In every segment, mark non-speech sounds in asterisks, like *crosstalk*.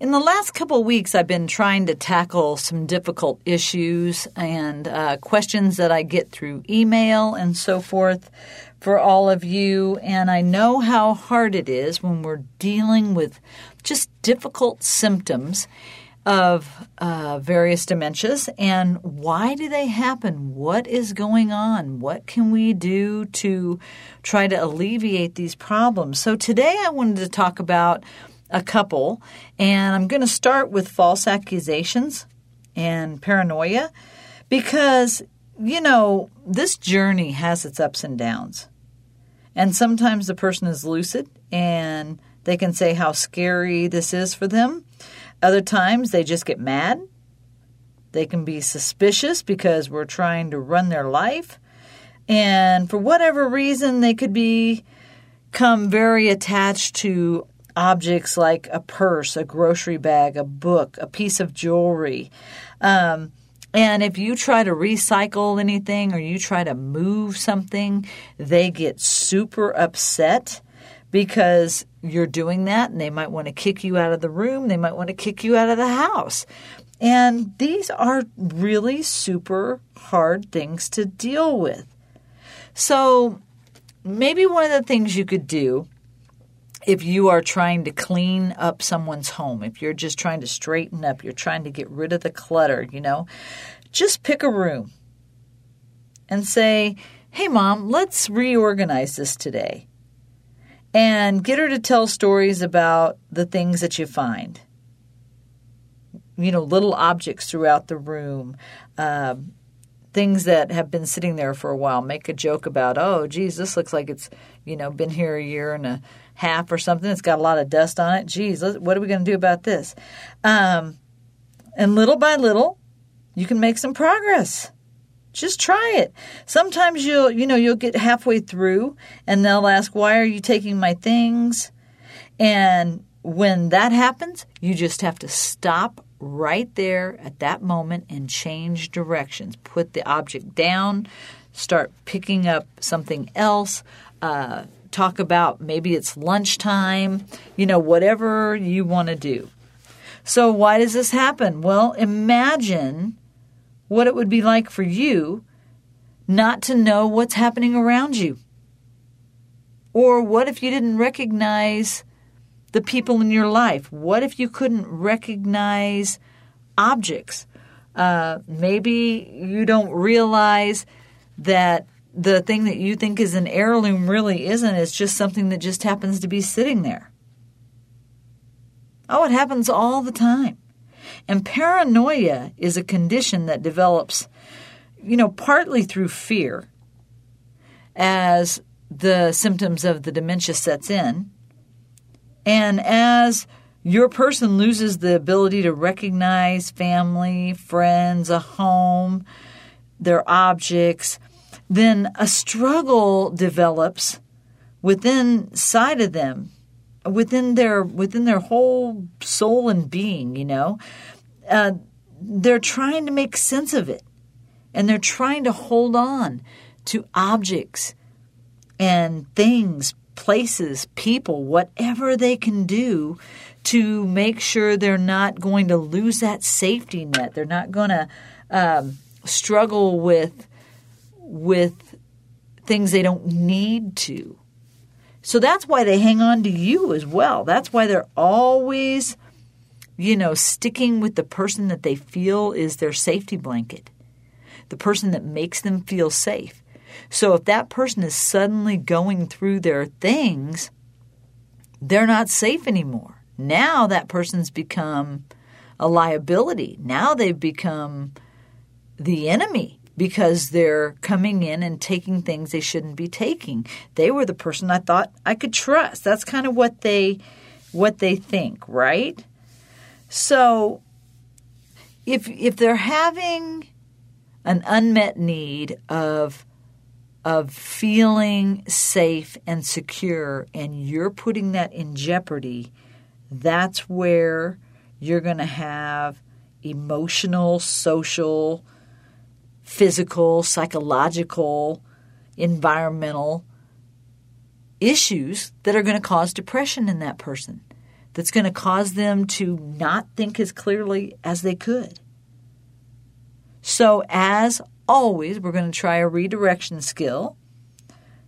In the last couple of weeks, I've been trying to tackle some difficult issues and uh, questions that I get through email and so forth for all of you. And I know how hard it is when we're dealing with just difficult symptoms of uh, various dementias and why do they happen? What is going on? What can we do to try to alleviate these problems? So today I wanted to talk about a couple, and I'm going to start with false accusations and paranoia because, you know, this journey has its ups and downs. And sometimes the person is lucid and they can say how scary this is for them. Other times they just get mad. They can be suspicious because we're trying to run their life. And for whatever reason, they could become very attached to objects like a purse, a grocery bag, a book, a piece of jewelry. Um, and if you try to recycle anything or you try to move something, they get super upset because you're doing that and they might want to kick you out of the room. They might want to kick you out of the house. And these are really super hard things to deal with. So maybe one of the things you could do if you are trying to clean up someone's home, if you're just trying to straighten up, you're trying to get rid of the clutter, you know, just pick a room and say, hey, mom, let's reorganize this today. And get her to tell stories about the things that you find. You know, little objects throughout the room, uh, things that have been sitting there for a while. Make a joke about, oh, geez, this looks like it's, you know, been here a year and a half or something. It's got a lot of dust on it. Geez, what are we going to do about this? Um, and little by little, you can make some progress. Just try it. Sometimes you'll, you know, you'll get halfway through and they'll ask, "Why are you taking my things?" And when that happens, you just have to stop right there at that moment and change directions. Put the object down, start picking up something else. Uh, talk about maybe it's lunchtime, you know, whatever you want to do. So, why does this happen? Well, imagine what it would be like for you not to know what's happening around you. Or what if you didn't recognize the people in your life? What if you couldn't recognize objects? Uh, maybe you don't realize that the thing that you think is an heirloom really isn't. It's just something that just happens to be sitting there. Oh, it happens all the time. And paranoia is a condition that develops, you know, partly through fear as the symptoms of the dementia sets in. And as your person loses the ability to recognize family, friends, a home, their objects, then a struggle develops within side of them within their within their whole soul and being you know? Uh, they're trying to make sense of it and they're trying to hold on to objects and things places people whatever they can do to make sure they're not going to lose that safety net. They're not going to um, struggle with with things they don't need to. So that's why they hang on to you as well. That's why they're always, you know, sticking with the person that they feel is their safety blanket, the person that makes them feel safe. So if that person is suddenly going through their things, they're not safe anymore. Now that person's become a liability. Now they've become the enemy because they're coming in and taking things they shouldn't be taking. They were the person I thought I could trust. That's kind of what they what they think, right? So if if they're having an unmet need of of feeling safe and secure and you're putting that in jeopardy, that's where you're going to have emotional, social, physical, psychological, environmental issues that are going to cause depression in that person, that's going to cause them to not think as clearly as they could. So, as always, we're going to try a redirection skill.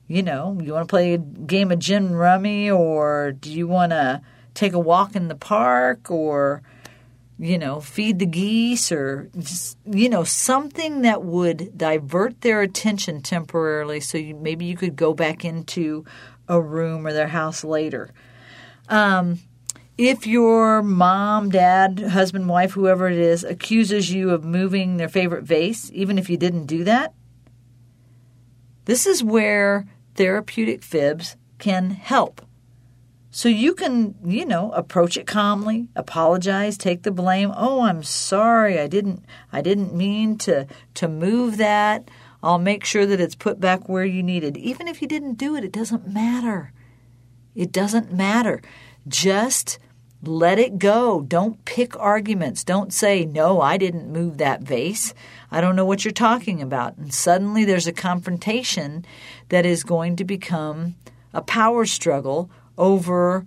You know, you want to play a game of gin rummy, or do you want to take a walk in the park, or you know, feed the geese or you know, something that would divert their attention temporarily so you, maybe you could go back into a room or their house later. Um, if your mom, dad, husband, wife, whoever it is, accuses you of moving their favorite vase, even if you didn't do that, this is where therapeutic fibs can help. So you can, you know, approach it calmly, apologize, take the blame. Oh, I'm sorry. I didn't I didn't mean to to move that. I'll make sure that it's put back where you needed. Even if you didn't do it, it doesn't matter. It doesn't matter. Just let it go. Don't pick arguments. Don't say, No, I didn't move that vase. I don't know what you're talking about. And suddenly there's a confrontation that is going to become a power struggle over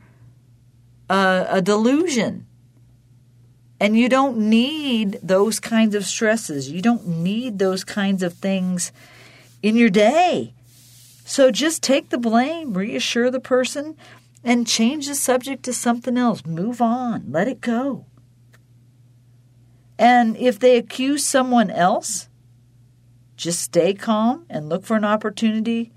a, a delusion. And you don't need those kinds of stresses. You don't need those kinds of things in your day. So just take the blame, reassure the person, and change the subject to something else. Move on, let it go. And if they accuse someone else, just stay calm and look for an opportunity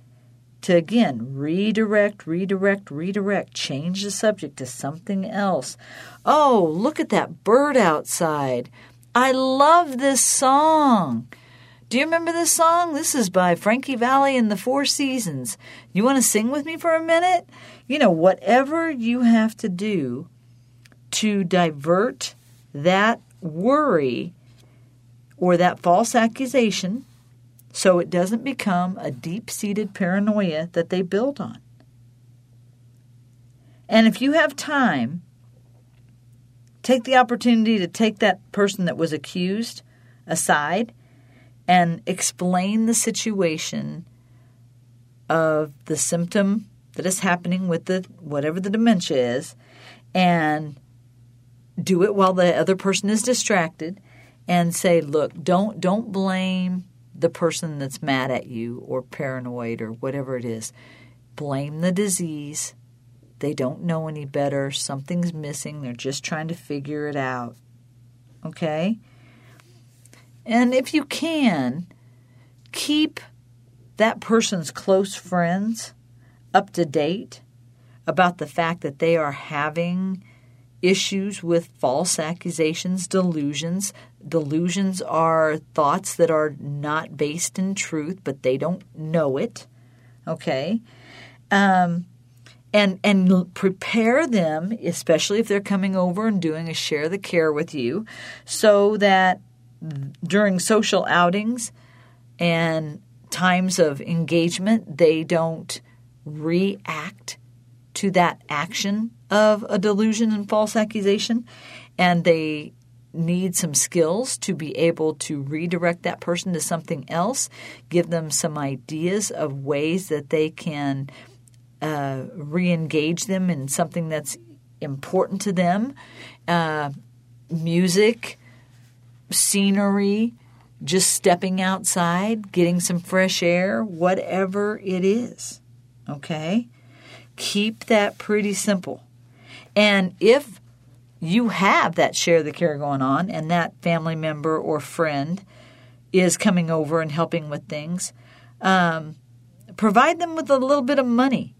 to again redirect, redirect, redirect, change the subject to something else. Oh, look at that bird outside. I love this song. Do you remember this song? This is by Frankie Valli and the Four Seasons. You want to sing with me for a minute? You know, whatever you have to do to divert that worry or that false accusation so it doesn't become a deep seated paranoia that they build on. And if you have time, take the opportunity to take that person that was accused aside and explain the situation of the symptom that is happening with the whatever the dementia is and do it while the other person is distracted and say look don't don't blame the person that's mad at you or paranoid or whatever it is. Blame the disease. They don't know any better. Something's missing. They're just trying to figure it out. Okay? And if you can, keep that person's close friends up to date about the fact that they are having issues with false accusations, delusions. Delusions are thoughts that are not based in truth, but they don't know it. Okay? Um, and and prepare them, especially if they're coming over and doing a share the care with you, so that during social outings and times of engagement, they don't react to that action of a delusion and false accusation, and they need some skills to be able to redirect that person to something else, give them some ideas of ways that they can uh, re engage them in something that's important to them uh, music, scenery, just stepping outside, getting some fresh air, whatever it is. Okay? Keep that pretty simple. And if you have that share of the care going on and that family member or friend is coming over and helping with things, um, provide them with a little bit of money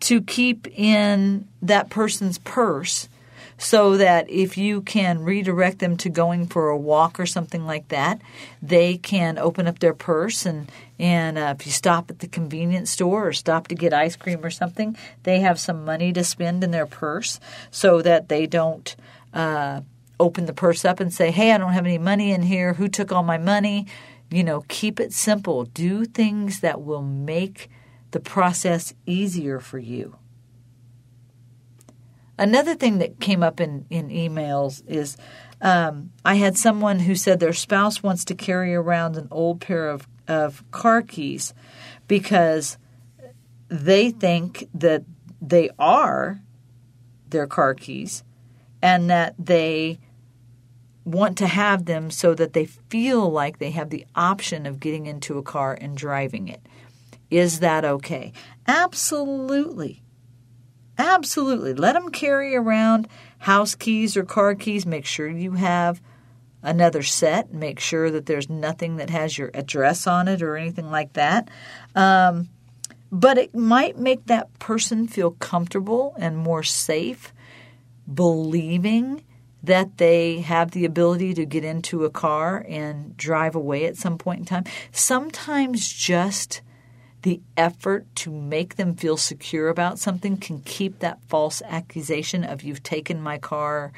to keep in that person's purse so that if you can redirect them to going for a walk or something like that, they can open up their purse and and uh, if you stop at the convenience store or stop to get ice cream or something, they have some money to spend in their purse so that they don't uh, open the purse up and say, Hey, I don't have any money in here. Who took all my money? You know, keep it simple. Do things that will make the process easier for you. Another thing that came up in, in emails is um, I had someone who said their spouse wants to carry around an old pair of, of car keys because they think that they are their car keys and that they want to have them so that they feel like they have the option of getting into a car and driving it. Is that okay? Absolutely. Absolutely. Let them carry around house keys or car keys. Make sure you have another set. Make sure that there's nothing that has your address on it or anything like that. Um, but it might make that person feel comfortable and more safe believing that they have the ability to get into a car and drive away at some point in time. Sometimes just the effort to make them feel secure about something can keep that false accusation of you've taken my car,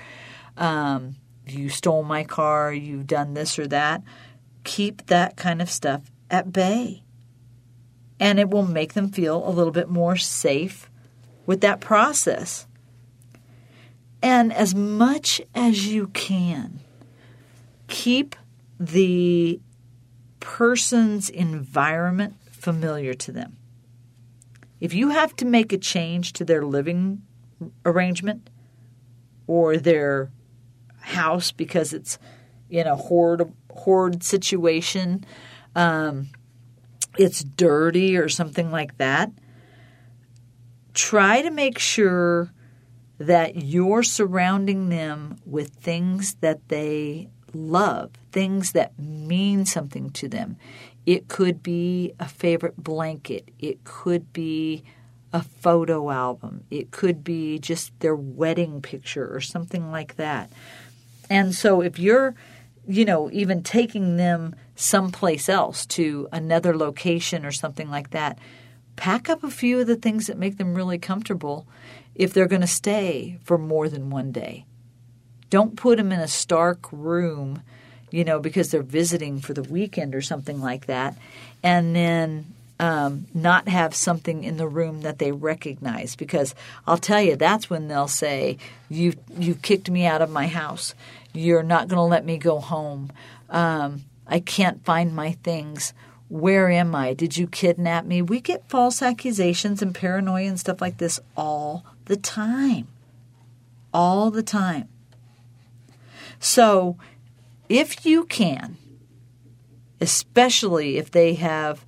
um, you stole my car, you've done this or that. Keep that kind of stuff at bay. And it will make them feel a little bit more safe with that process. And as much as you can, keep the person's environment familiar to them. If you have to make a change to their living arrangement or their house because it's in a hoard hoard situation, um, it's dirty or something like that. Try to make sure that you're surrounding them with things that they love, things that mean something to them. It could be a favorite blanket. It could be a photo album. It could be just their wedding picture or something like that. And so if you're, you know, even taking them someplace else to another location or something like that, pack up a few of the things that make them really comfortable if they're going to stay for more than one day. Don't put them in a stark room you know, because they're visiting for the weekend or something like that, and then um, not have something in the room that they recognize. Because I'll tell you, that's when they'll say, "You you've kicked me out of my house. You're not going to let me go home. Um, I can't find my things." Where am I? Did you kidnap me? We get false accusations and paranoia and stuff like this all the time. All the time. So if you can, especially if they have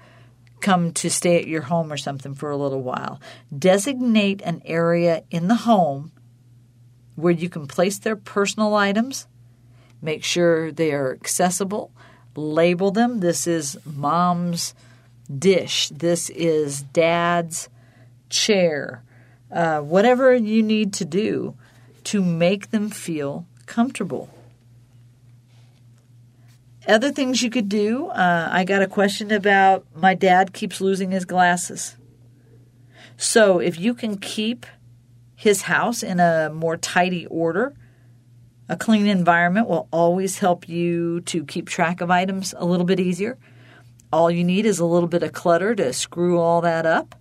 come to stay at your home or something for a little while, designate an area in the home where you can place their personal items. Make sure they are accessible. Label them. This is mom's dish. This is dad's chair. Uh, whatever you need to do to make them feel comfortable. Other things you could do uh, I got a question about my dad keeps losing his glasses. So if you can keep his house in a more tidy order, a clean environment will always help you to keep track of items a little bit easier. All you need is a little bit of clutter to screw all that up.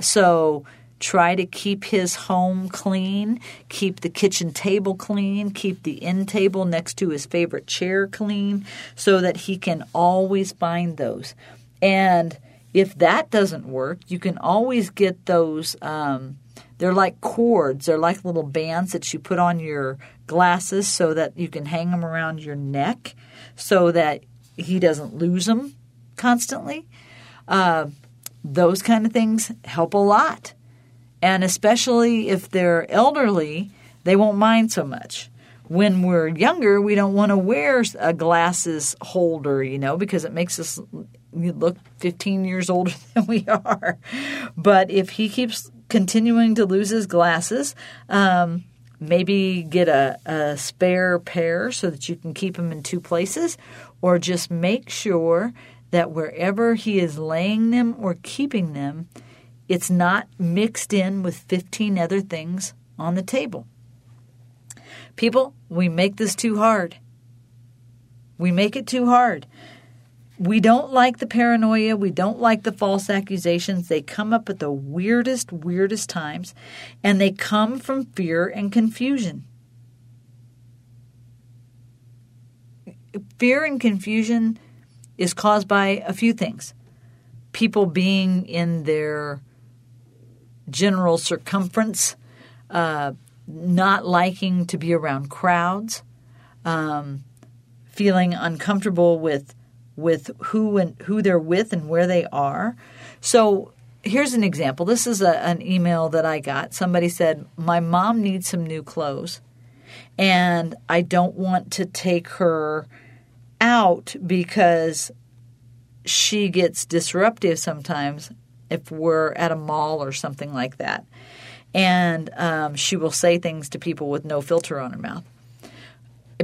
So try to keep his home clean, keep the kitchen table clean, keep the end table next to his favorite chair clean so that he can always find those. And if that doesn't work, you can always get those. Um, they're like cords, they're like little bands that you put on your glasses so that you can hang them around your neck so that he doesn't lose them constantly. Uh, those kind of things help a lot. And especially if they're elderly, they won't mind so much. When we're younger, we don't want to wear a glasses holder, you know, because it makes us look 15 years older *laughs* than we are. But if he keeps continuing to lose his glasses, um, maybe get a, a spare pair so that you can keep them in two places, or just make sure that wherever he is laying them or keeping them, it's not mixed in with 15 other things on the table. People, we make this too hard. We make it too hard. We don't like the paranoia. We don't like the false accusations. They come up at the weirdest, weirdest times, and they come from fear and confusion. Fear and confusion is caused by a few things people being in their general circumference, uh, not liking to be around crowds, um, feeling uncomfortable with with who and who they're with and where they are. So here's an example. This is a, an email that I got. Somebody said, "My mom needs some new clothes, and I don't want to take her out because she gets disruptive sometimes if we're at a mall or something like that." And um, she will say things to people with no filter on her mouth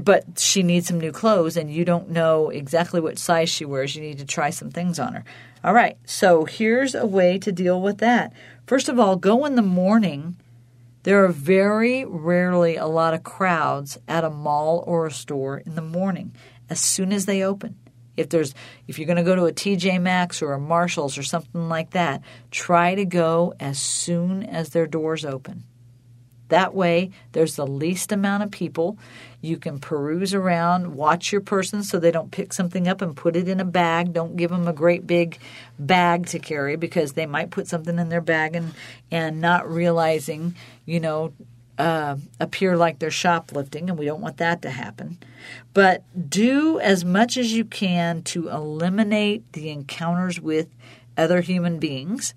but she needs some new clothes and you don't know exactly what size she wears. You need to try some things on her. All right, so here's a way to deal with that. First of all, go in the morning. There are very rarely a lot of crowds at a mall or a store in the morning as soon as they open. If there's if you're going to go to a TJ Maxx or a Marshalls or something like that, try to go as soon as their doors open. That way, there's the least amount of people. You can peruse around, watch your person so they don't pick something up and put it in a bag. Don't give them a great big bag to carry because they might put something in their bag and, and not realizing, you know, uh, appear like they're shoplifting, and we don't want that to happen. But do as much as you can to eliminate the encounters with other human beings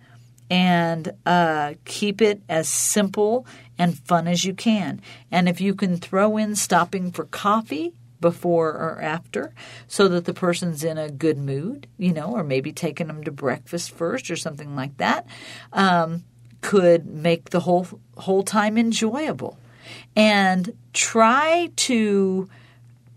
and uh, keep it as simple and fun as you can. And if you can throw in stopping for coffee before or after so that the person's in a good mood, you know, or maybe taking them to breakfast first or something like that, um, could make the whole whole time enjoyable. And try to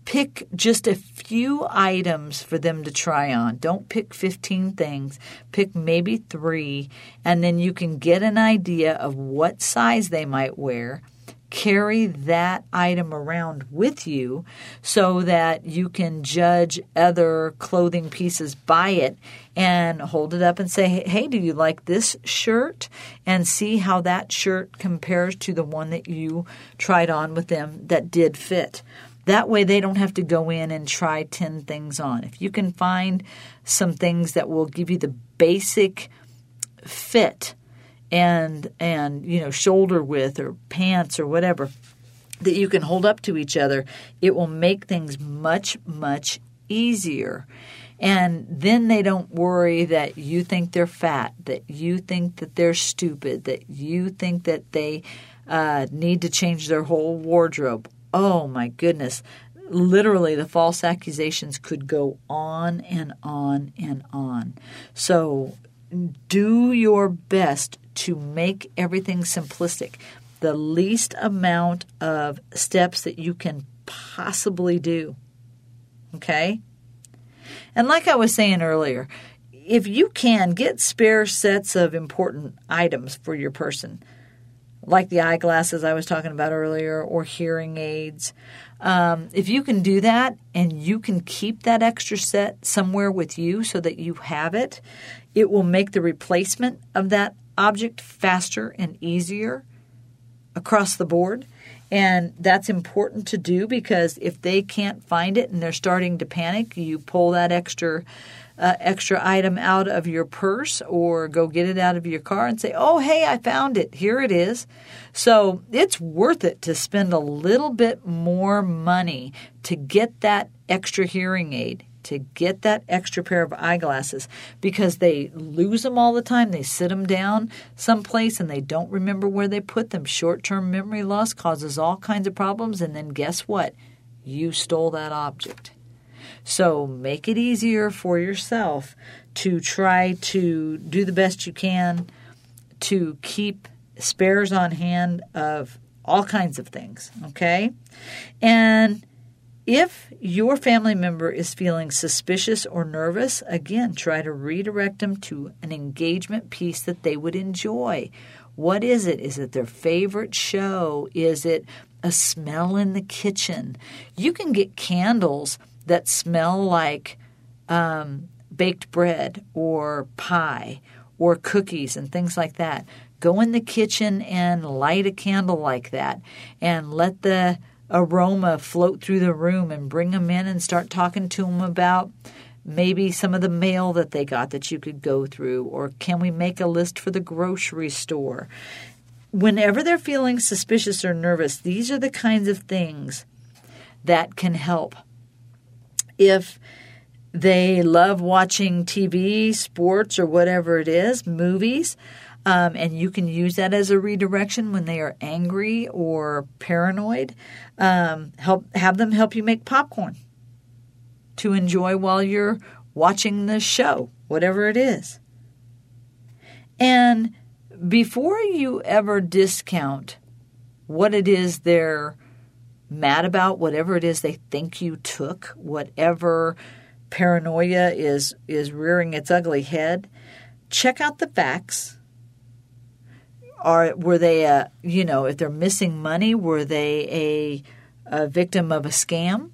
pick just a few items for them to try on. Don't pick 15 things, pick maybe three, and then you can get an idea of what size they might wear. Carry that item around with you so that you can judge other clothing pieces by it and hold it up and say, Hey, do you like this shirt? And see how that shirt compares to the one that you tried on with them that did fit. That way, they don't have to go in and try 10 things on. If you can find some things that will give you the basic fit and and you know shoulder width or pants or whatever that you can hold up to each other it will make things much much easier and then they don't worry that you think they're fat that you think that they're stupid that you think that they uh, need to change their whole wardrobe oh my goodness, literally the false accusations could go on and on and on. So do your best to make everything simplistic. The least amount of steps that you can possibly do. Okay? And like I was saying earlier, if you can get spare sets of important items for your person, like the eyeglasses I was talking about earlier, or hearing aids. Um, if you can do that and you can keep that extra set somewhere with you so that you have it, it will make the replacement of that object faster and easier across the board. And that's important to do because if they can't find it and they're starting to panic, you pull that extra uh, extra item out of your purse or go get it out of your car and say, oh, hey, I found it. Here it is. So it's worth it to spend a little bit more money to get that extra hearing aid to get that extra pair of eyeglasses because they lose them all the time. They sit them down someplace and they don't remember where they put them. Short term memory loss causes all kinds of problems. And then guess what? You stole that object. So make it easier for yourself to try to do the best you can to keep spares on hand of all kinds of things, okay? And if your family member is feeling suspicious or nervous, again, try to redirect them to an engagement piece that they would enjoy. What is it? Is it their favorite show? Is it a smell in the kitchen. You can get candles that smell like um, baked bread or pie or cookies and things like that. Go in the kitchen and light a candle like that and let the aroma float through the room and bring them in and start talking to them about maybe some of the mail that they got that you could go through, or can we make a list for the grocery store? Whenever they're feeling suspicious or nervous, these are the kinds of things that can help. If they love watching TV, sports, or whatever it is, movies, um, and you can use that as a redirection when they are angry or paranoid. Um, help have them help you make popcorn to enjoy while you're watching the show, whatever it is. And before you ever discount what it is they're mad about, whatever it is they think you took, whatever paranoia is is rearing its ugly head, check out the facts. Are were they a you know if they're missing money, were they a, a victim of a scam?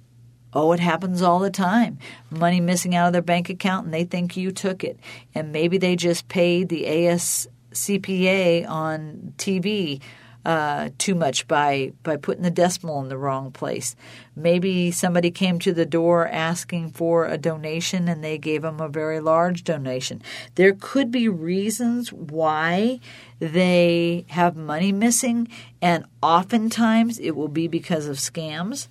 Oh, it happens all the time. Money missing out of their bank account and they think you took it. And maybe they just paid the ASCPA on TV uh, too much by, by putting the decimal in the wrong place. Maybe somebody came to the door asking for a donation and they gave them a very large donation. There could be reasons why they have money missing, and oftentimes it will be because of scams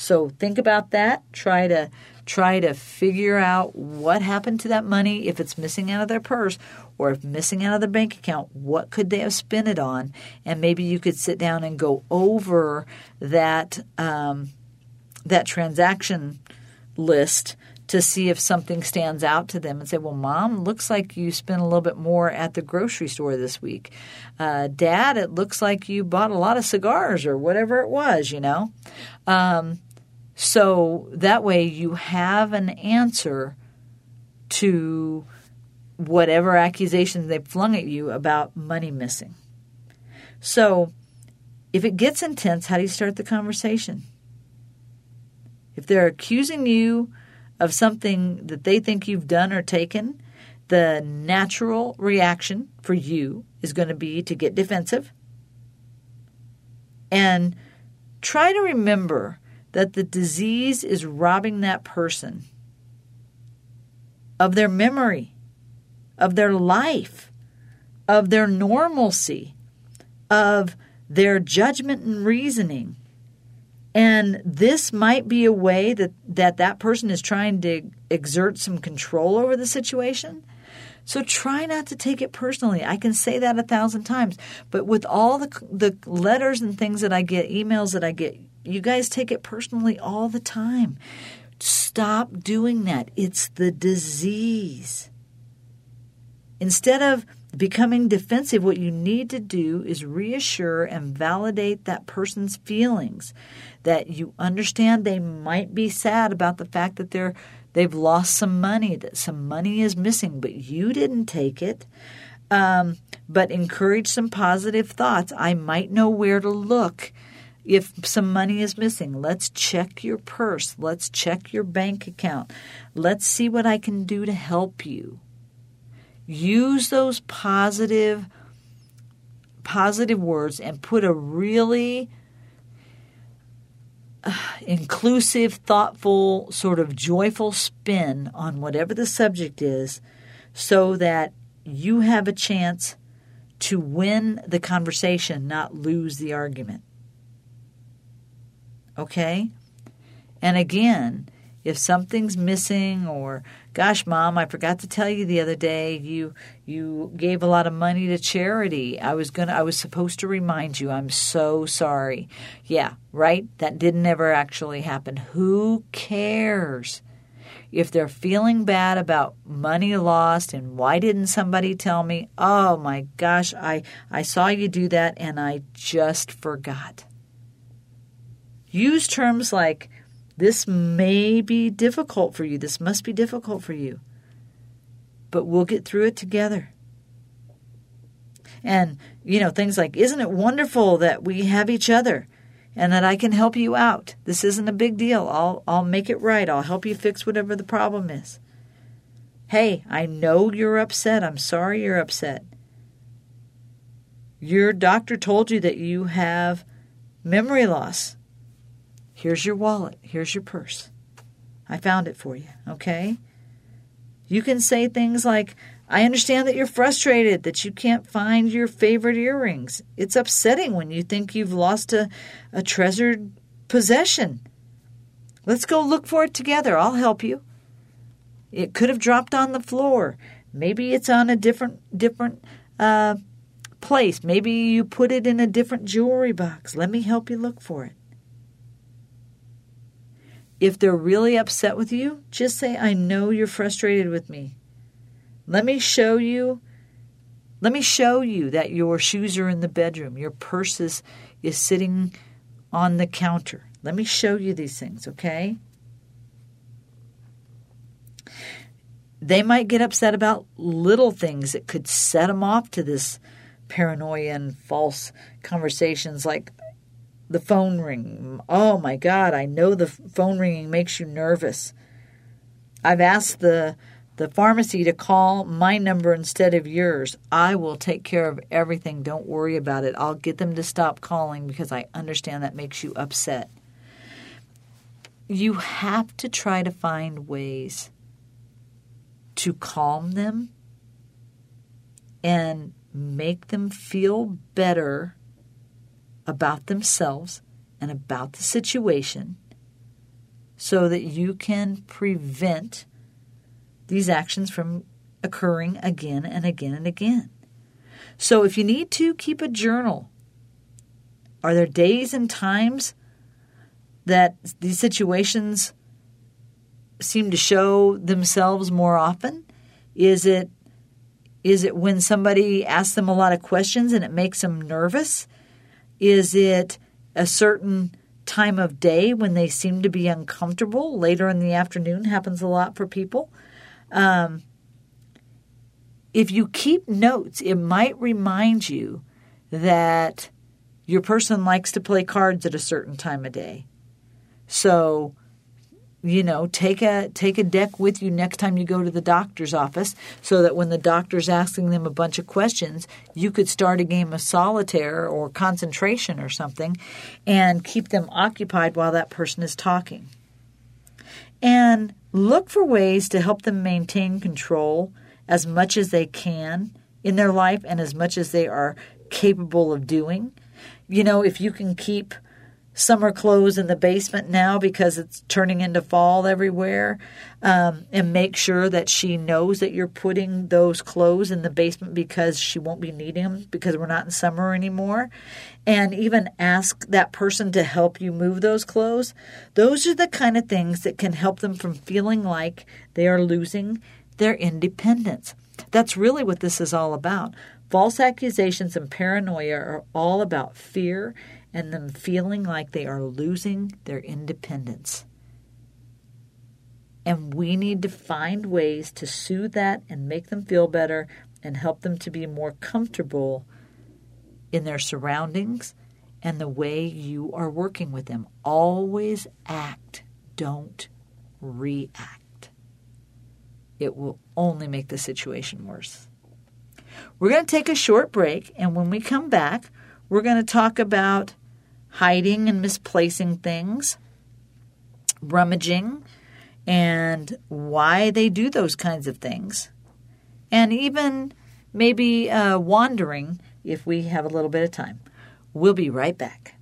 so think about that. Try to try to figure out what happened to that money if it's missing out of their purse or if missing out of the bank account what could they have spent it on and maybe you could sit down and go over that um, that transaction list to see if something stands out to them and say, Well, mom, looks like you spent a little bit more at the grocery store this week. Uh, Dad, it looks like you bought a lot of cigars or whatever it was, you know. Um, so that way you have an answer to whatever accusations they flung at you about money missing. So if it gets intense, how do you start the conversation? If they're accusing you of something that they think you've done or taken, the natural reaction for you is going to be to get defensive and try to remember that the disease is robbing that person of their memory, of their life, of their normalcy, of their judgment and reasoning. And this might be a way that that, that person is trying to exert some control over the situation. So try not to take it personally. I can say that a thousand times, but with all the the letters and things that I get, emails that I get, you guys take it personally all the time. Stop doing that. It's the disease. Instead of becoming defensive, what you need to do is reassure and validate that person's feelings. That you understand they might be sad about the fact that they're they've lost some money, that some money is missing, but you didn't take it. Um, but encourage some positive thoughts. I might know where to look if some money is missing, let's check your purse. Let's check your bank account. Let's see what I can do to help you. Use those positive positive words and put a really uh, inclusive, thoughtful, sort of joyful spin on whatever the subject is so that you have a chance to win the conversation, not lose the argument. Okay? And again, if something's missing or gosh mom i forgot to tell you the other day you you gave a lot of money to charity. I was going to i was supposed to remind you. I'm so sorry. Yeah right? That didn't ever actually happen. Who cares if they're feeling bad about money lost and why didn't somebody tell me? Oh my gosh i i saw you do that and i just forgot. Use terms like, this may be difficult for you. This must be difficult for you. But we'll get through it together. And, you know, things like, isn't it wonderful that we have each other? and that I can help you out. This isn't a big deal. I'll I'll make it right. I'll help you fix whatever the problem is. Hey, I know you're upset. I'm sorry you're upset. Your doctor told you that you have memory loss. Here's your wallet. Here's your purse. I found it for you, okay? You can say things like, I understand that you're frustrated that you can't find your favorite earrings. It's upsetting when you think you've lost a, a treasured possession. Let's go look for it together. I'll help you. It could have dropped on the floor. Maybe it's on a different different uh, place. Maybe you put it in a different jewelry box. Let me help you look for it. If they're really upset with you, just say, I know you're frustrated with me. Let me show you. Let me show you that your shoes are in the bedroom. Your purse is, is sitting on the counter. Let me show you these things, okay? They might get upset about little things that could set them off to this paranoia and false conversations like the phone ring. Oh my God, I know the phone ringing makes you nervous. I've asked the the pharmacy to call my number instead of yours. I will take care of everything. Don't worry about it. I'll get them to stop calling because I understand that makes you upset. You have to try to find ways to calm them and make them feel better about themselves and about the situation so that you can prevent these actions from occurring again and again and again. So if you need to, keep a journal. Are there days and times that these situations seem to show themselves more often? Is it is it when somebody asks them a lot of questions and it makes them nervous? Is it a certain time of day when they seem to be uncomfortable? Later in the afternoon happens a lot for people. Um, if you keep notes, it might remind you that your person likes to play cards at a certain time of day. So you know take a take a deck with you next time you go to the doctor's office so that when the doctor's asking them a bunch of questions you could start a game of solitaire or concentration or something and keep them occupied while that person is talking. And look for ways to help them maintain control as much as they can in their life and as much as they are capable of doing. You know if you can keep summer clothes in the basement now because it's turning into fall everywhere. Um, and make sure that she knows that you're putting those clothes in the basement because she won't be needing them because we're not in summer anymore. And even ask that person to help you move those clothes. Those are the kind of things that can help them from feeling like they are losing their independence. That's really what this is all about. False accusations and paranoia are all about fear and them feeling like they are losing their independence. And we need to find ways to soothe that and make them feel better and help them to be more comfortable in their surroundings and the way you are working with them. Always act, don't react. It will only make the situation worse. We're going to take a short break, and when we come back, we're going to talk about hiding and misplacing things, rummaging, and why they do those kinds of things, and even maybe uh, wandering if we have a little bit of time. We'll be right back.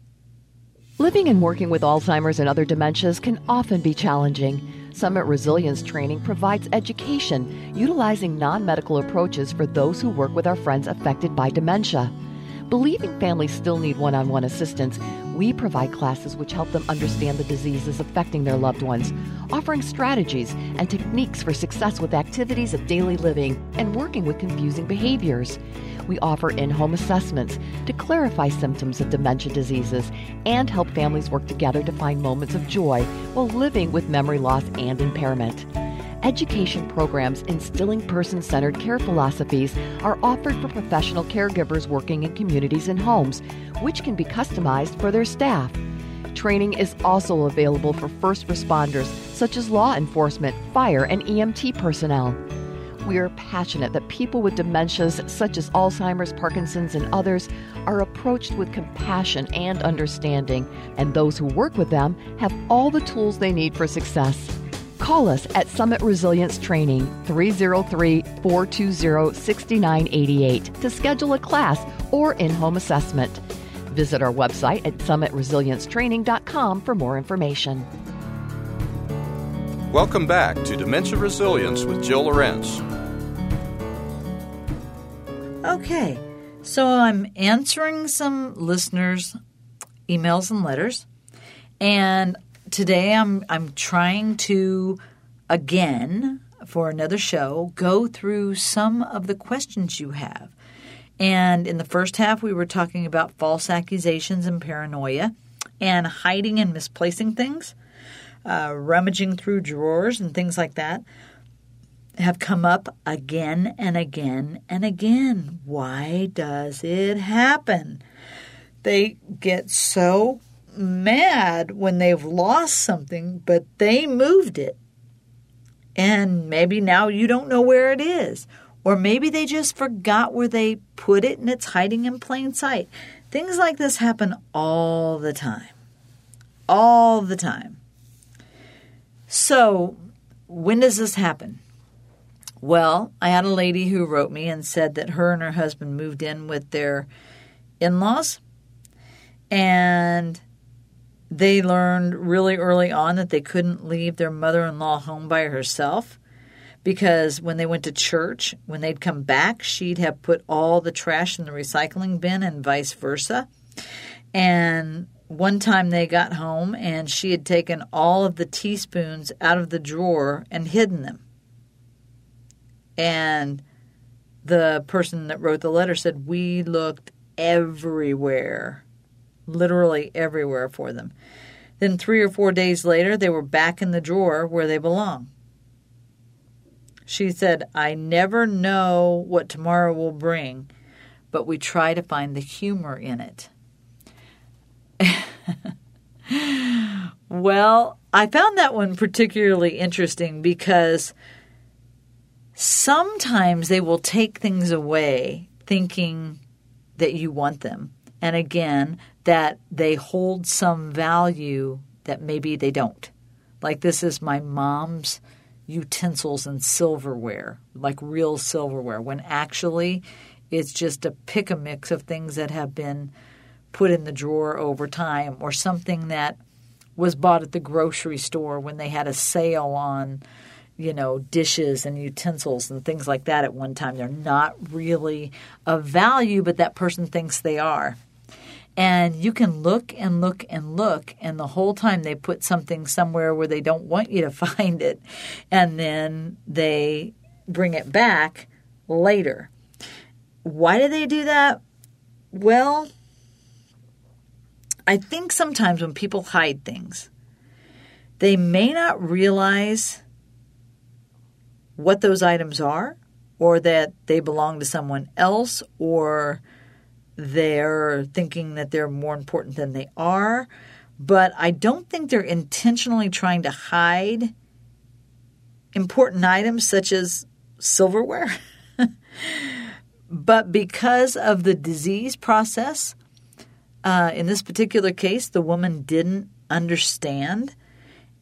Living and working with Alzheimer's and other dementias can often be challenging. Summit Resilience Training provides education utilizing non medical approaches for those who work with our friends affected by dementia. Believing families still need one on one assistance, we provide classes which help them understand the diseases affecting their loved ones, offering strategies and techniques for success with activities of daily living and working with confusing behaviors. We offer in home assessments to clarify symptoms of dementia diseases and help families work together to find moments of joy while living with memory loss and impairment. Education programs instilling person centered care philosophies are offered for professional caregivers working in communities and homes, which can be customized for their staff. Training is also available for first responders, such as law enforcement, fire, and EMT personnel. We are passionate that people with dementias such as Alzheimer's, Parkinson's, and others are approached with compassion and understanding, and those who work with them have all the tools they need for success. Call us at Summit Resilience Training 303 420 6988 to schedule a class or in home assessment. Visit our website at summitresiliencetraining.com for more information. Welcome back to Dementia Resilience with Jill Lorenz. Okay, so I'm answering some listeners' emails and letters, and today I'm I'm trying to again for another show go through some of the questions you have. And in the first half, we were talking about false accusations and paranoia, and hiding and misplacing things, uh, rummaging through drawers and things like that have come up again and again and again. Why does it happen? They get so mad when they've lost something, but they moved it. And maybe now you don't know where it is. Or maybe they just forgot where they put it and it's hiding in plain sight. Things like this happen all the time. All the time. So, when does this happen? Well, I had a lady who wrote me and said that her and her husband moved in with their in laws and they learned really early on that they couldn't leave their mother in law home by herself because when they went to church, when they'd come back, she'd have put all the trash in the recycling bin and vice versa. And one time they got home and she had taken all of the teaspoons out of the drawer and hidden them. And the person that wrote the letter said, We looked everywhere, literally everywhere for them. Then, three or four days later, they were back in the drawer where they belong. She said, I never know what tomorrow will bring, but we try to find the humor in it. *laughs* well, I found that one particularly interesting because sometimes they will take things away thinking that you want them. And again, that they hold some value that maybe they don't. Like this is my mom's utensils and silverware, like real silverware, when actually it's just a pick a mix of things that have been put in the drawer over time or something that was bought at the grocery store when they had a sale on you know, dishes and utensils and things like that at one time. They're not really of value, but that person thinks they are. And you can look and look and look, and the whole time they put something somewhere where they don't want you to *laughs* find it, and then they bring it back later. Why do they do that? Well, I think sometimes when people hide things, they may not realize what those items are, or that they belong to someone else, or they're thinking that they're more important than they are. But I don't think they're intentionally trying to hide important items such as silverware. *laughs* but because of the disease process, uh, in this particular case, the woman didn't understand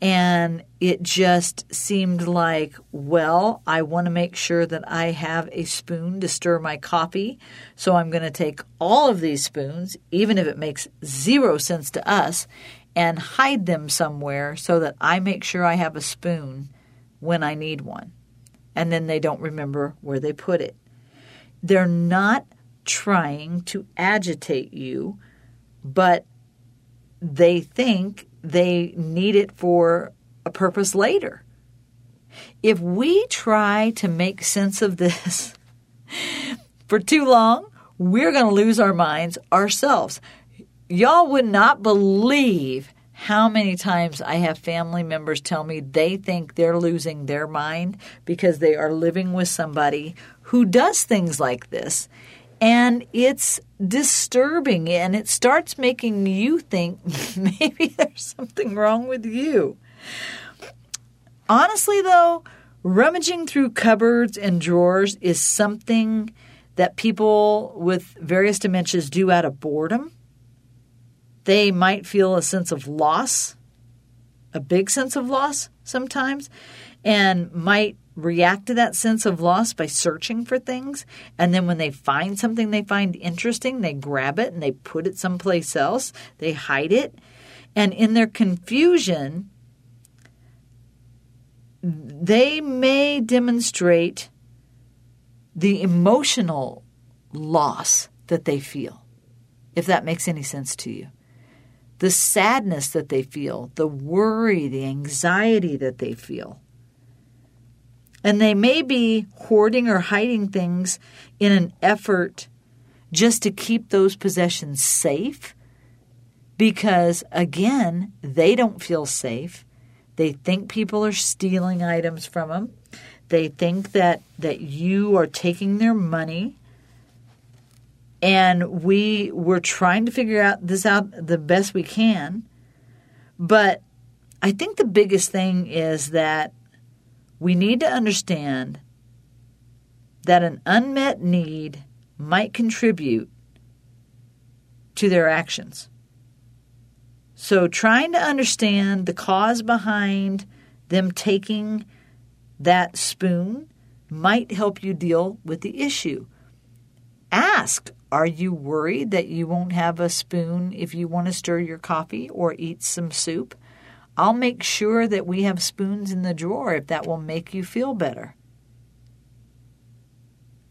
and it just seemed like, well, I want to make sure that I have a spoon to stir my coffee. So I'm going to take all of these spoons, even if it makes zero sense to us, and hide them somewhere so that I make sure I have a spoon when I need one. And then they don't remember where they put it. They're not trying to agitate you, but they think they need it for a purpose later. If we try to make sense of this *laughs* for too long, we're going to lose our minds ourselves. Y'all would not believe how many times I have family members tell me they think they're losing their mind because they are living with somebody who does things like this. And it's disturbing and it starts making you think *laughs* maybe there's something wrong with you. Honestly, though, rummaging through cupboards and drawers is something that people with various dementias do out of boredom they might feel a sense of loss, a big sense of loss sometimes, and might react to that sense of loss by searching for things. And then when they find something they find interesting, they grab it and they put it someplace else, they hide it. And in their confusion, they may demonstrate the emotional loss that they feel, if that makes any sense to you the sadness that they feel, the worry, the anxiety that they feel. And they may be hoarding or hiding things in an effort just to keep those possessions safe because, again, they don't feel safe. They think people are stealing items from them. They think that, that you are taking their money and we were trying to figure out this out the best we can. But I think the biggest thing is that we need to understand that an unmet need might contribute to their actions. So, trying to understand the cause behind them taking that spoon might help you deal with the issue. Ask are you worried that you won't have a spoon if you want to stir your coffee or eat some soup? I'll make sure that we have spoons in the drawer if that will make you feel better.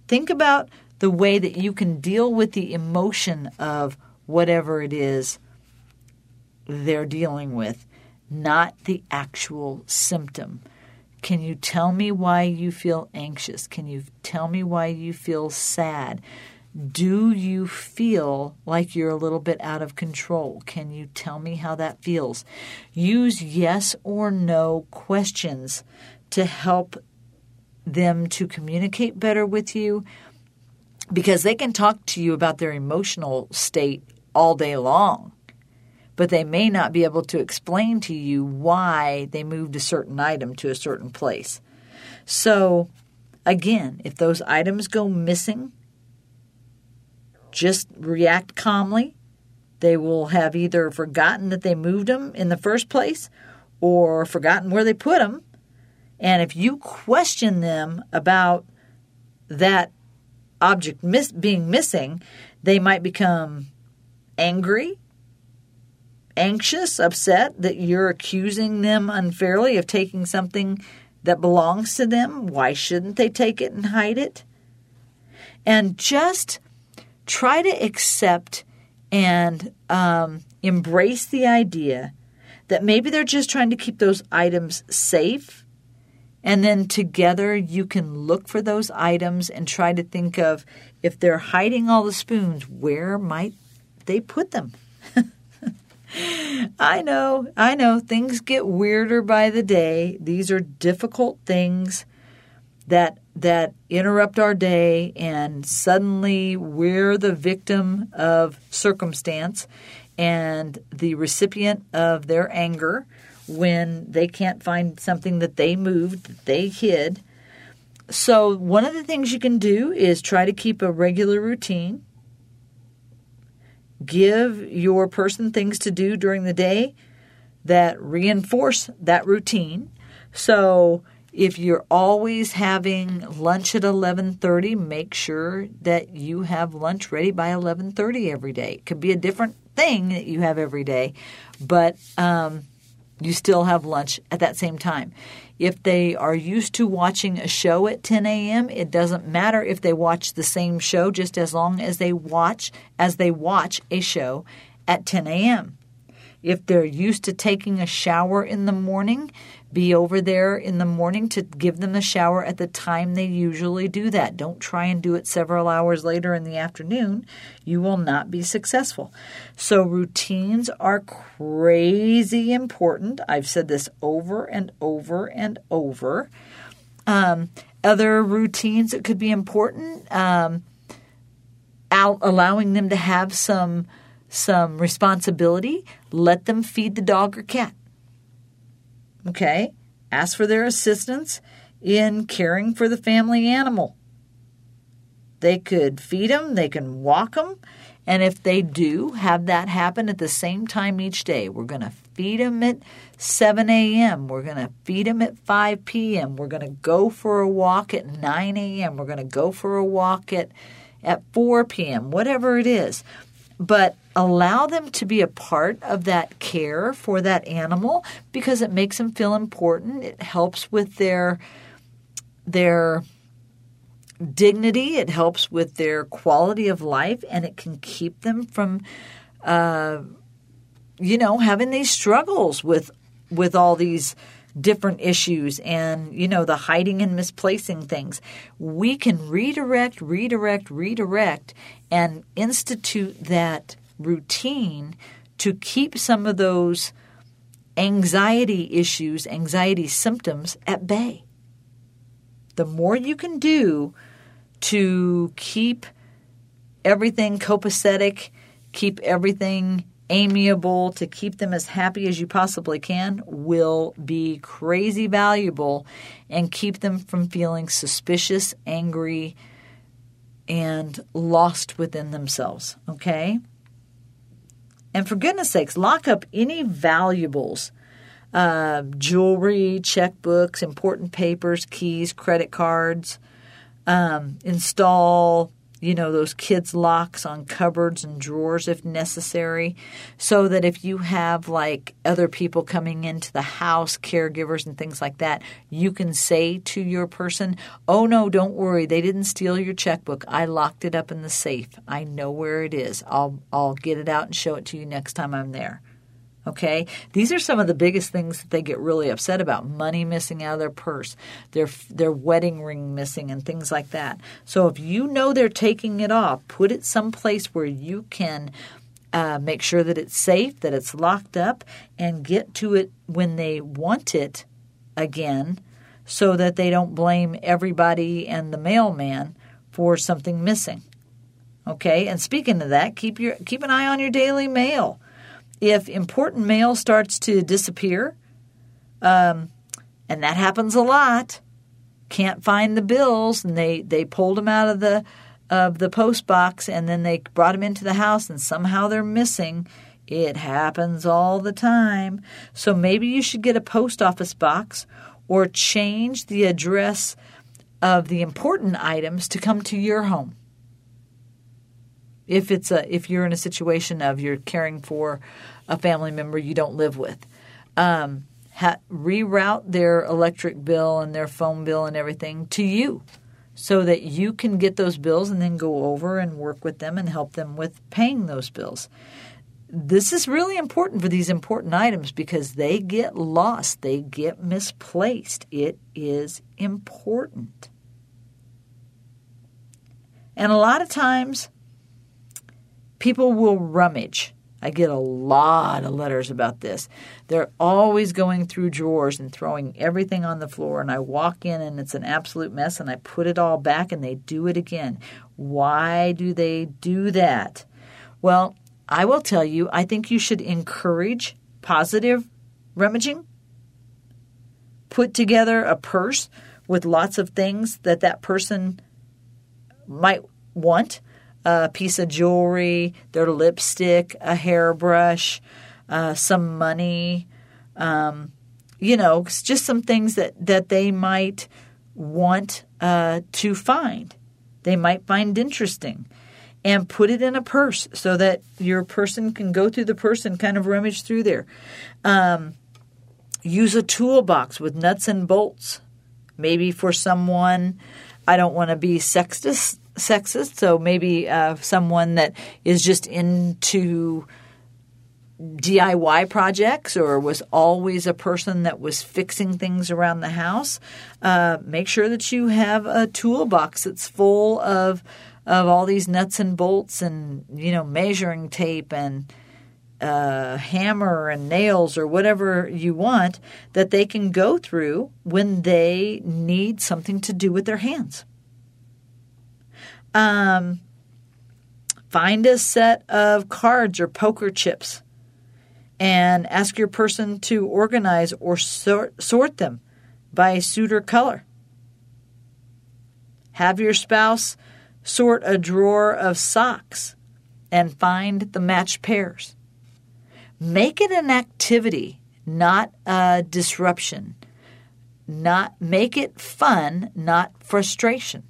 Think about the way that you can deal with the emotion of whatever it is they're dealing with, not the actual symptom. Can you tell me why you feel anxious? Can you tell me why you feel sad? Do you feel like you're a little bit out of control? Can you tell me how that feels? Use yes or no questions to help them to communicate better with you because they can talk to you about their emotional state all day long, but they may not be able to explain to you why they moved a certain item to a certain place. So, again, if those items go missing, just react calmly. They will have either forgotten that they moved them in the first place or forgotten where they put them. And if you question them about that object miss, being missing, they might become angry, anxious, upset that you're accusing them unfairly of taking something that belongs to them. Why shouldn't they take it and hide it? And just try to accept and um, embrace the idea that maybe they're just trying to keep those items safe. And then together you can look for those items and try to think of if they're hiding all the spoons, where might they put them? *laughs* I know, I know, things get weirder by the day. These are difficult things that that interrupt our day and suddenly we're the victim of circumstance and the recipient of their anger when they can't find something that they moved that they hid. So one of the things you can do is try to keep a regular routine. Give your person things to do during the day that reinforce that routine. So if you're always having lunch at 11:30, make sure that you have lunch ready by 11:30 every day. It could be a different thing that you have every day, but um, you still have lunch at that same time. If they are used to watching a show at 10 a.m., it doesn't matter if they watch the same show, just as long as they watch as they watch a show at 10 a.m. If they're used to taking a shower in the morning, be over there in the morning to give them the shower at the time they usually do that. Don't try and do it several hours later in the afternoon. You will not be successful. So, routines are crazy important. I've said this over and over and over. Um, other routines that could be important, um, out, allowing them to have some some responsibility. Let them feed the dog or cat. Okay? Ask for their assistance in caring for the family animal. They could feed them, they can walk them, and if they do have that happen at the same time each day, we're going to feed them at 7 a.m., we're going to feed them at 5 p.m., we're going to go for a walk at 9 a.m., we're going to go for a walk at, at 4 p.m., whatever it is but allow them to be a part of that care for that animal because it makes them feel important. It helps with their their dignity. It helps with their quality of life, and it can keep them from, uh, you know, having these struggles with with all these different issues and you know the hiding and misplacing things. We can redirect redirect redirect and institute that routine to keep some of those anxiety issues anxiety symptoms at bay. The more you can do to keep everything copacetic keep everything amiable, to keep them as happy as you possibly can will be crazy valuable and keep them from feeling suspicious, angry, and lost within themselves. Okay? And for goodness sakes, lock up any valuables. Uh, jewelry, checkbooks, important papers, keys, credit cards. Um, install you know, those kids' locks on cupboards and drawers if necessary, so that if you have like other people coming into the house, caregivers and things like that, you can say to your person, Oh no, don't worry, they didn't steal your checkbook. I locked it up in the safe. I know where it is. I'll I'll get it out and show it to you next time I'm there. Okay, these are some of the biggest things that they get really upset about: money missing out of their purse, their their wedding ring missing, and things like that. So if you know they're taking it off, put it someplace where you can uh, make sure that it's safe, that it's locked up, and get to it when they want it again, so that they don't blame everybody and the mailman for something missing. Okay, and speaking of that, keep your keep an eye on your daily mail if important mail starts to disappear, um, and that happens a lot, can't find the bills, and they, they pulled them out of the of the post box, and then they brought them into the house, and somehow they're missing. It happens all the time. So maybe you should get a post office box or change the address of the important items to come to your home if it's a if you're in a situation of you're caring for a family member you don't live with. Um, ha- reroute their electric bill and their phone bill and everything to you so that you can get those bills and then go over and work with them and help them with paying those bills. This is really important for these important items because they get lost, they get misplaced. It is important. And a lot of times, people will rummage. I get a lot of letters about this. They're always going through drawers and throwing everything on the floor, and I walk in and it's an absolute mess, and I put it all back and they do it again. Why do they do that? Well, I will tell you, I think you should encourage positive rummaging. Put together a purse with lots of things that that person might want a piece of jewelry, their lipstick, a hairbrush, uh, some money, um, you know, just some things that, that they might want uh, to find. They might find interesting. And put it in a purse so that your person can go through the purse and kind of rummage through there. Um, use a toolbox with nuts and bolts. Maybe for someone, I don't want to be sexist, sexist. So maybe uh, someone that is just into DIY projects or was always a person that was fixing things around the house, uh, make sure that you have a toolbox that's full of of all these nuts and bolts and you know measuring tape and uh, hammer and nails or whatever you want that they can go through when they need something to do with their hands. Um, find a set of cards or poker chips and ask your person to organize or sort, sort them by suit or color. Have your spouse sort a drawer of socks and find the matched pairs. Make it an activity, not a disruption. Not make it fun, not frustration.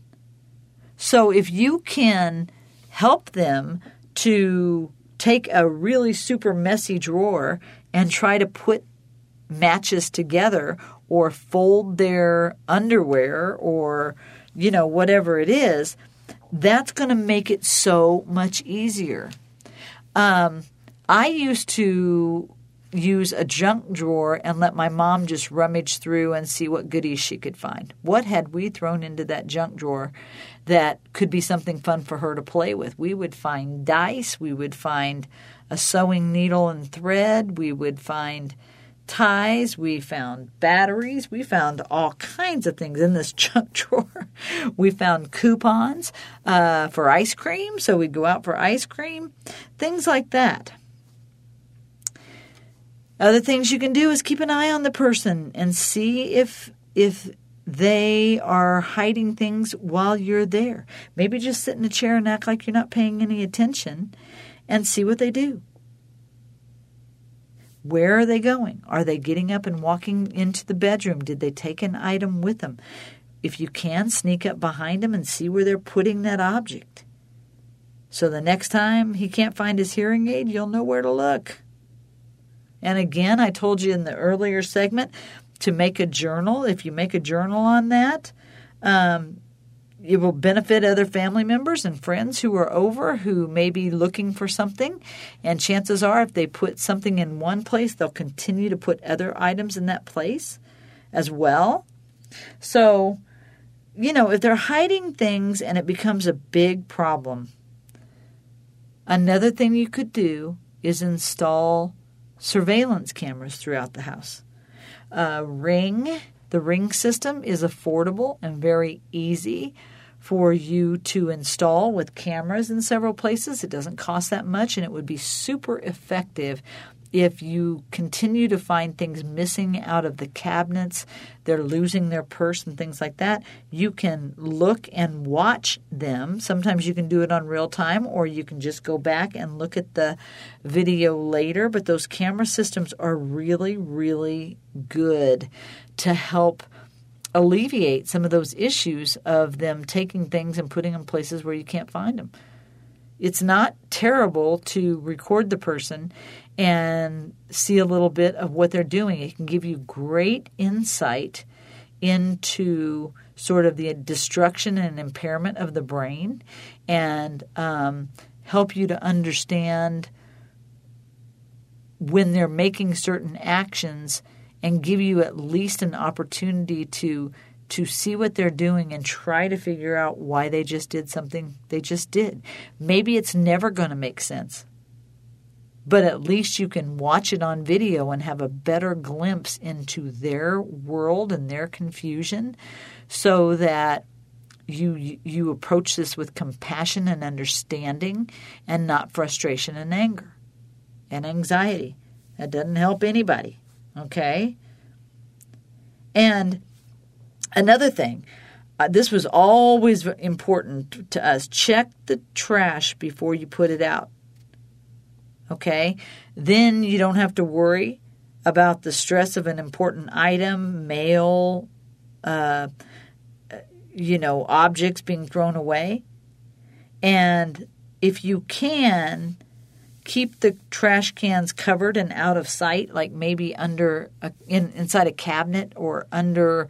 So if you can help them to take a really super messy drawer and try to put matches together or fold their underwear or you know whatever it is that's going to make it so much easier. Um, i used to use a junk drawer and let my mom just rummage through and see what goodies she could find. What had we thrown into that junk drawer that could be something fun for her to play with. We would find dice, we would find a sewing needle and thread, we would find ties, we found batteries, we found all kinds of things in this *laughs* junk drawer. we found coupons uh, for ice cream, so we'd go out for ice cream, things like that. Other things you can do is keep an eye on the person and see if if they are hiding things while you're there. Maybe just sit in a chair and act like you're not paying any attention and see what they do. Where are they going? Are they getting up and walking into the bedroom? Did they take an item with them? If you can, sneak up behind them and see where they're putting that object. So the next time he can't find his hearing aid, you'll know where to look. And again, I told you in the earlier segment, to make a journal. If you make a journal on that, um, it will benefit other family members and friends who are over who may be looking for something. And chances are, if they put something in one place, they'll continue to put other items in that place as well. So, you know, if they're hiding things and it becomes a big problem, another thing you could do is install surveillance cameras throughout the house. Uh, Ring, the Ring system is affordable and very easy for you to install with cameras in several places. It doesn't cost that much and it would be super effective if you continue to find things missing out of the cabinets, they're losing their purse and things like that, you can look and watch them. Sometimes you can do it on real time or you can just go back and look at the video later. But those camera systems are really, really good to help alleviate some of those issues of them taking things and putting them places where you can't find them. It's not terrible to record the person and see a little bit of what they're doing. It can give you great insight into sort of the destruction and impairment of the brain and um, help you to understand when they're making certain actions and give you at least an opportunity to to see what they're doing and try to figure out why they just did something they just did. Maybe it's never going to make sense but at least you can watch it on video and have a better glimpse into their world and their confusion so that you you approach this with compassion and understanding and not frustration and anger and anxiety that doesn't help anybody okay and another thing uh, this was always important to us check the trash before you put it out Okay? Then you don't have to worry about the stress of an important item, mail, uh, you know, objects being thrown away. And if you can, keep the trash cans covered and out of sight, like maybe under a, in, inside a cabinet or under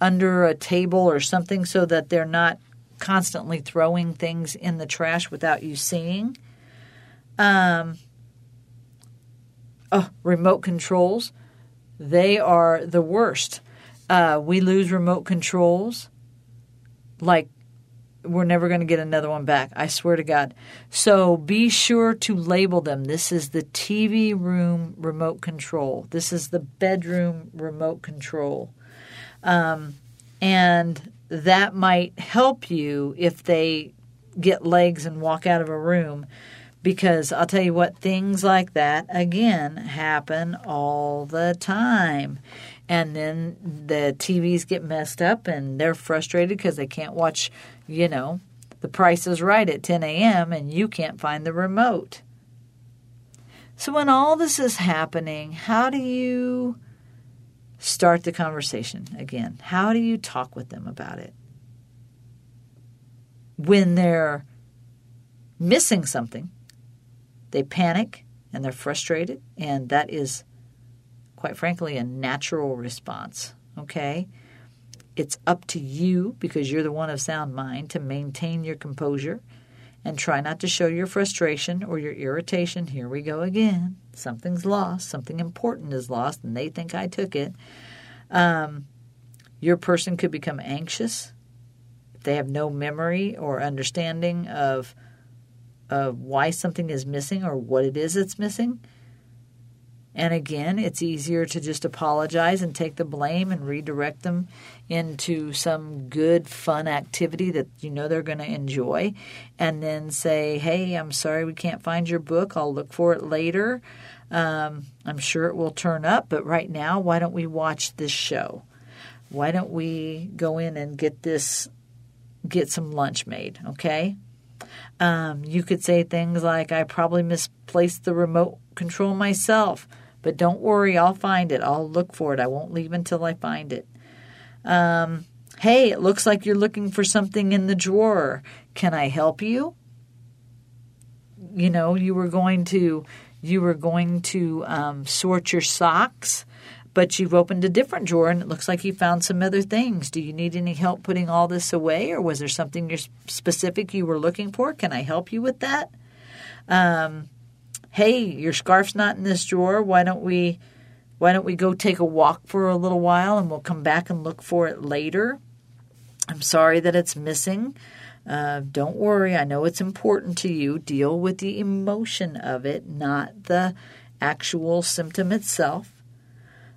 under a table or something, so that they're not constantly throwing things in the trash without you seeing. Um, Oh, remote controls. They are the worst. Uh, we lose remote controls like we're never going to get another one back. I swear to God. So be sure to label them. This is the TV room remote control. This is the bedroom remote control. Um, and that might help you if they get legs and walk out of a room. Because I'll tell you what, things like that, again, happen all the time and then the TVs get messed up and they're frustrated because they can't watch, you know, The Price is Right at 10 a.m. and you can't find the remote. So when all this is happening, how do you start the conversation again? How do you talk with them about it? When they're missing something, they panic and they're frustrated, and that is quite frankly, a natural response. Okay? It's up to you, because you're the one of sound mind, to maintain your composure and try not to show your frustration or your irritation. Here we go again. Something's lost. Something important is lost, and they think I took it. Um, your person could become anxious they have no memory or understanding of, of why something is missing or what it is that's missing. And again, it's easier to just apologize and take the blame and redirect them into some good, fun activity that you know they're going to enjoy. And then say, hey, I'm sorry we can't find your book. I'll look for it later. Um, I'm sure it will turn up, but right now, why don't we watch this show? Why don't we go in and get this, get some lunch made, okay? Um, you could say things like, I probably misplaced the remote control myself. But don't worry, I'll find it. I'll look for it. I won't leave until I find it. Um, hey, it looks like you're looking for something in the drawer. Can I help you? You know, you were going to you were going to um, sort your socks, but you've opened a different drawer and it looks like you found some other things. Do you need any help putting all this away, or was there something specific you were looking for? Can I help you with that? Um, hey, your scarf's not in this drawer. Why don't we why don't we go take a walk for a little while and we'll come back and look for it later? I'm sorry that it's missing. Uh, don't worry, I know it's important to you. Deal with the emotion of it, not the actual symptom itself.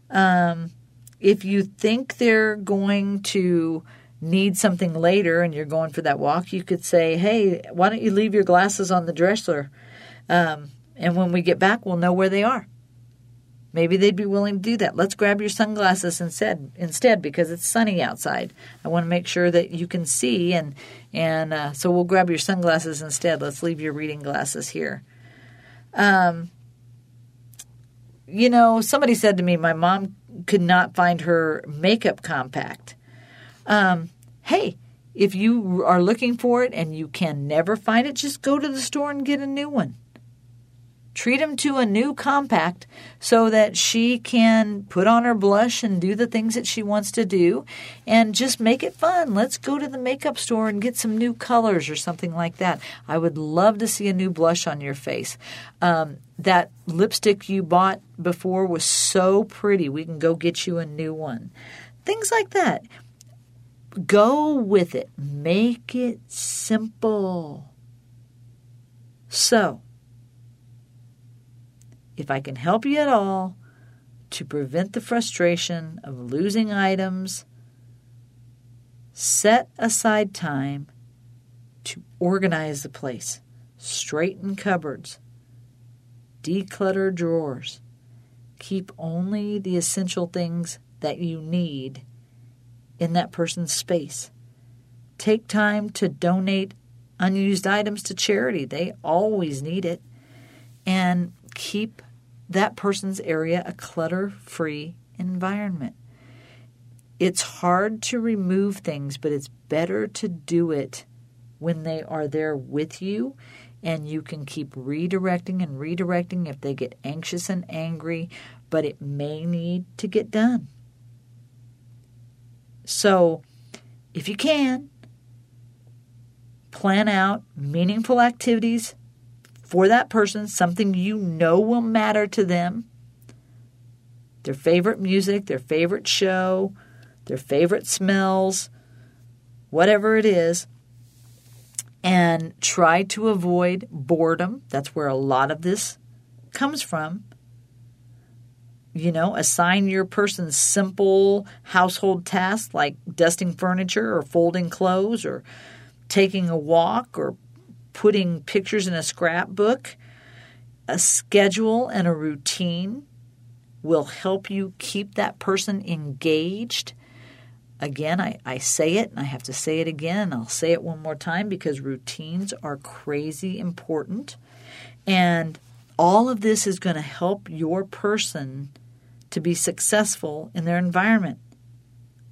Um, if you think they're going to need something later and you're going for that walk, you could say, Hey, why don't you leave your glasses on the dresser? Um, and when we get back, we'll know where they are. Maybe they'd be willing to do that. Let's grab your sunglasses instead, instead because it's sunny outside. I want to make sure that you can see, and and uh, so we'll grab your sunglasses instead. Let's leave your reading glasses here. Um, you know, somebody said to me, my mom could not find her makeup compact. Um, hey, if you are looking for it and you can never find it, just go to the store and get a new one treat him to a new compact so that she can put on her blush and do the things that she wants to do and just make it fun. Let's go to the makeup store and get some new colors or something like that. I would love to see a new blush on your face. Um, that lipstick you bought before was so pretty. We can go get you a new one. Things like that. Go with it. Make it simple. So, if I can help you at all to prevent the frustration of losing items, set aside time to organize the place, straighten cupboards, declutter drawers, keep only the essential things that you need in that person's space. Take time to donate unused items to charity. They always need it. And keep that person's area a clutter free environment. It's hard to remove things, but it's better to do it when they are there with you and you can keep redirecting and redirecting if they get anxious and angry, but it may need to get done. So, if you can, plan out meaningful activities for that person, something you know will matter to them, their favorite music, their favorite show, their favorite smells, whatever it is, and try to avoid boredom. That's where a lot of this comes from. You know, assign your person simple household tasks like dusting furniture or folding clothes or taking a walk or putting pictures in a scrapbook. A schedule and a routine will help you keep that person engaged. Again, I, I say it and I have to say it again. I'll say it one more time because routines are crazy important. And all of this is going to help your person to be successful in their environment.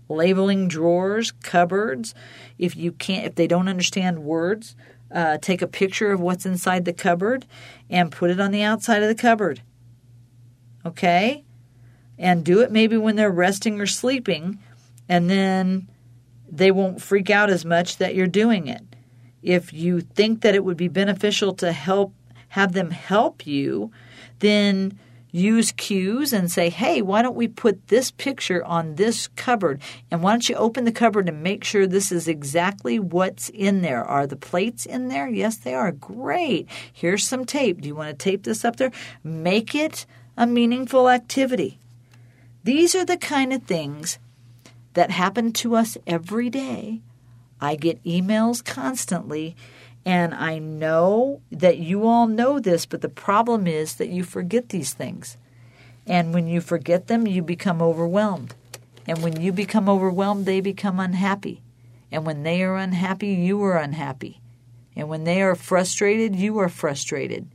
Labeling drawers, cupboards, if you can't if they don't understand words, uh, take a picture of what's inside the cupboard and put it on the outside of the cupboard. Okay? And do it maybe when they're resting or sleeping, and then they won't freak out as much that you're doing it. If you think that it would be beneficial to help have them help you, then use cues and say, hey, why don't we put this picture on this cupboard? And why don't you open the cupboard and make sure this is exactly what's in there? Are the plates in there? Yes, they are. Great. Here's some tape. Do you want to tape this up there? Make it a meaningful activity. These are the kind of things that happen to us every day. I get emails constantly and I know that you all know this, but the problem is that you forget these things. And when you forget them, you become overwhelmed. And when you become overwhelmed, they become unhappy. And when they are unhappy, you are unhappy. And when they are frustrated, you are frustrated.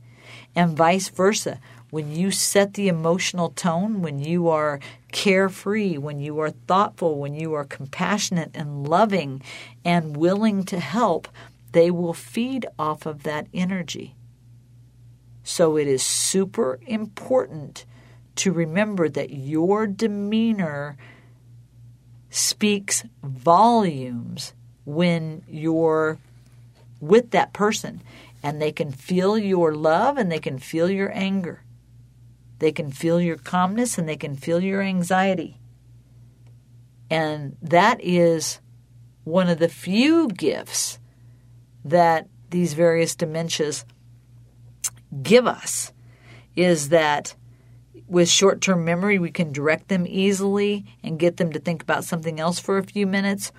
And vice versa. When you set the emotional tone, when you are carefree, when you are thoughtful, when you are compassionate and loving and willing to help, they will feed off of that energy. So it is super important to remember that your demeanor speaks volumes when you're with that person and they can feel your love and they can feel your anger. They can feel your calmness and they can feel your anxiety. And that is one of the few gifts that these various dementias give us is that with short term memory, we can direct them easily and get them to think about something else for a few minutes,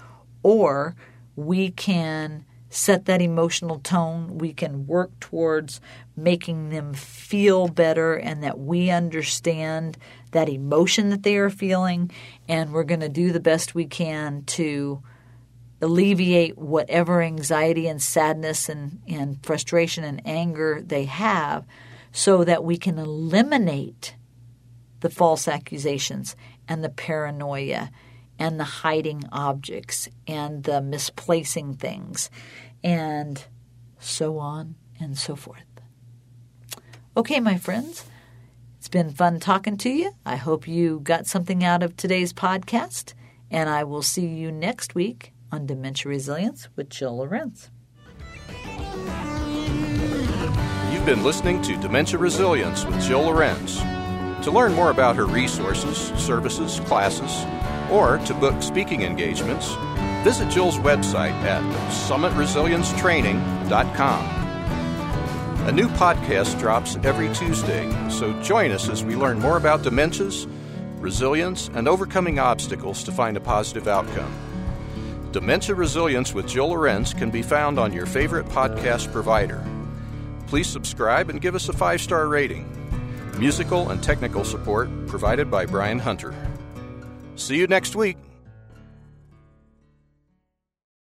or we can set that emotional tone. We can work towards making them feel better and that we understand that emotion that they are feeling, and we're going to do the best we can to alleviate whatever anxiety and sadness and, and frustration and anger they have so that we can eliminate the false accusations and the paranoia and the hiding objects and the misplacing things and so on and so forth. Okay, my friends, it's been fun talking to you. I hope you got something out of today's podcast, and I will see you next week on Dementia Resilience with Jill Lorenz. You've been listening to Dementia Resilience with Jill Lorenz. To learn more about her resources, services, classes, or to book speaking engagements, visit Jill's website at summitresiliencetraining.com. A new podcast drops every Tuesday, so join us as we learn more about dementias, resilience, and overcoming obstacles to find a positive outcome. Dementia Resilience with Jill Lorenz can be found on your favorite podcast provider. Please subscribe and give us a five star rating. Musical and technical support provided by Brian Hunter. See you next week.